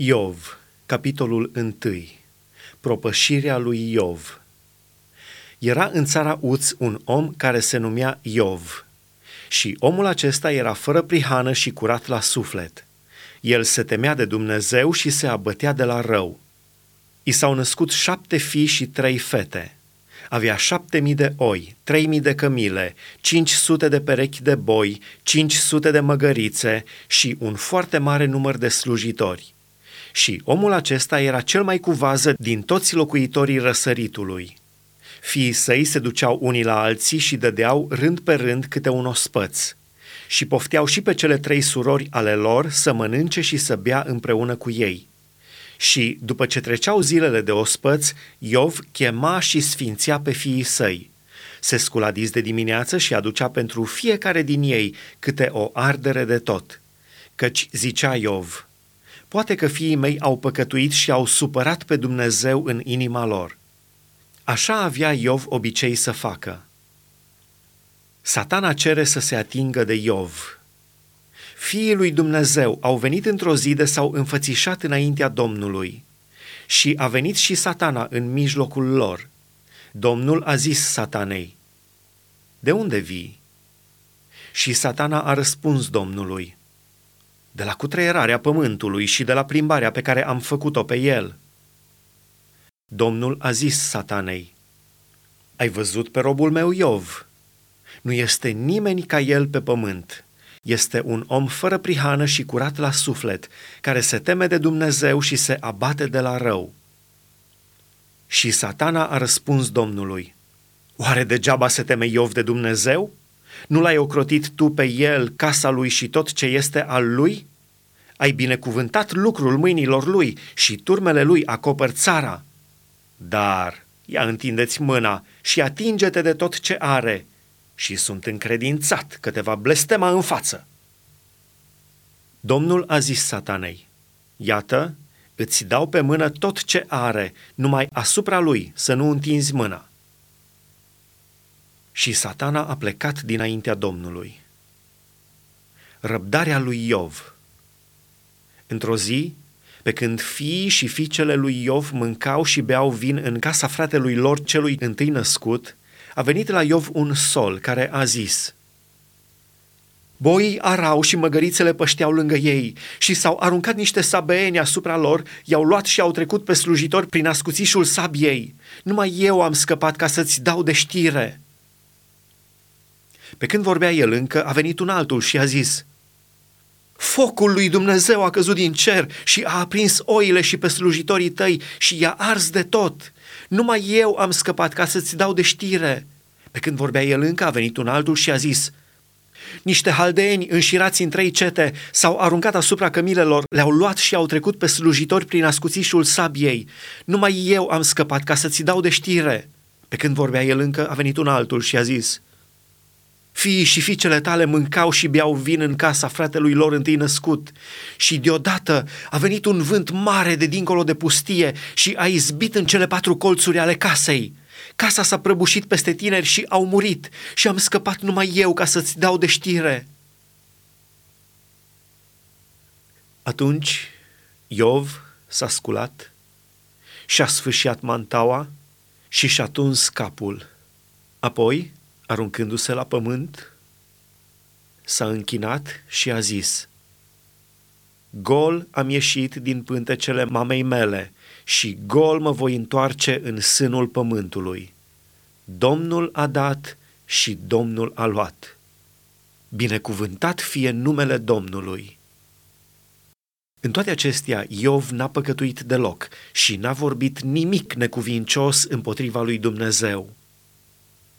Iov, capitolul 1. Propășirea lui Iov. Era în țara Uț un om care se numea Iov. Și omul acesta era fără prihană și curat la suflet. El se temea de Dumnezeu și se abătea de la rău. I s-au născut șapte fii și trei fete. Avea șapte mii de oi, trei mii de cămile, cinci sute de perechi de boi, cinci sute de măgărițe și un foarte mare număr de slujitori. Și omul acesta era cel mai cu vază din toți locuitorii răsăritului. Fiii săi se duceau unii la alții și dădeau rând pe rând câte un ospăț. Și pofteau și pe cele trei surori ale lor să mănânce și să bea împreună cu ei. Și, după ce treceau zilele de ospăț, Iov chema și sfințea pe fiii săi. Se scula dis de dimineață și aducea pentru fiecare din ei câte o ardere de tot. Căci zicea Iov, Poate că fiii mei au păcătuit și au supărat pe Dumnezeu în inima lor. Așa avea Iov obicei să facă. Satana cere să se atingă de Iov. Fiii lui Dumnezeu au venit într-o zi de s-au înfățișat înaintea Domnului și a venit și satana în mijlocul lor. Domnul a zis satanei, De unde vii? Și satana a răspuns Domnului, de la cutreierarea pământului și de la plimbarea pe care am făcut-o pe el. Domnul a zis satanei, Ai văzut pe robul meu Iov? Nu este nimeni ca el pe pământ. Este un om fără prihană și curat la suflet, care se teme de Dumnezeu și se abate de la rău. Și satana a răspuns Domnului, Oare degeaba se teme Iov de Dumnezeu? Nu l-ai ocrotit tu pe el, casa lui și tot ce este al lui? Ai binecuvântat lucrul mâinilor lui și turmele lui acopăr țara. Dar ia întindeți mâna și atinge-te de tot ce are și sunt încredințat că te va blestema în față. Domnul a zis satanei, iată, îți dau pe mână tot ce are, numai asupra lui să nu întinzi mâna. Și satana a plecat dinaintea Domnului. Răbdarea lui Iov. Într-o zi, pe când fiii și fiicele lui Iov mâncau și beau vin în casa fratelui lor celui întâi născut, a venit la Iov un sol care a zis, Boii arau și măgărițele pășteau lângă ei și s-au aruncat niște sabeeni asupra lor, i-au luat și au trecut pe slujitori prin ascuțișul sabiei. Numai eu am scăpat ca să-ți dau de știre. Pe când vorbea el încă, a venit un altul și a zis, Focul lui Dumnezeu a căzut din cer și a aprins oile și pe slujitorii tăi și i-a ars de tot. Numai eu am scăpat ca să-ți dau de știre. Pe când vorbea el încă, a venit un altul și a zis, Niște haldeeni înșirați în trei cete s-au aruncat asupra cămilelor, le-au luat și au trecut pe slujitori prin ascuțișul sabiei. Numai eu am scăpat ca să-ți dau de știre. Pe când vorbea el încă, a venit un altul și a zis, Fiii și fiicele tale mâncau și beau vin în casa fratelui lor întâi născut și deodată a venit un vânt mare de dincolo de pustie și a izbit în cele patru colțuri ale casei. Casa s-a prăbușit peste tineri și au murit și am scăpat numai eu ca să-ți dau de știre. Atunci Iov s-a sculat și-a sfâșiat mantaua și și-a tuns capul. Apoi aruncându-se la pământ, s-a închinat și a zis, Gol am ieșit din pântecele mamei mele și gol mă voi întoarce în sânul pământului. Domnul a dat și Domnul a luat. Binecuvântat fie numele Domnului. În toate acestea, Iov n-a păcătuit deloc și n-a vorbit nimic necuvincios împotriva lui Dumnezeu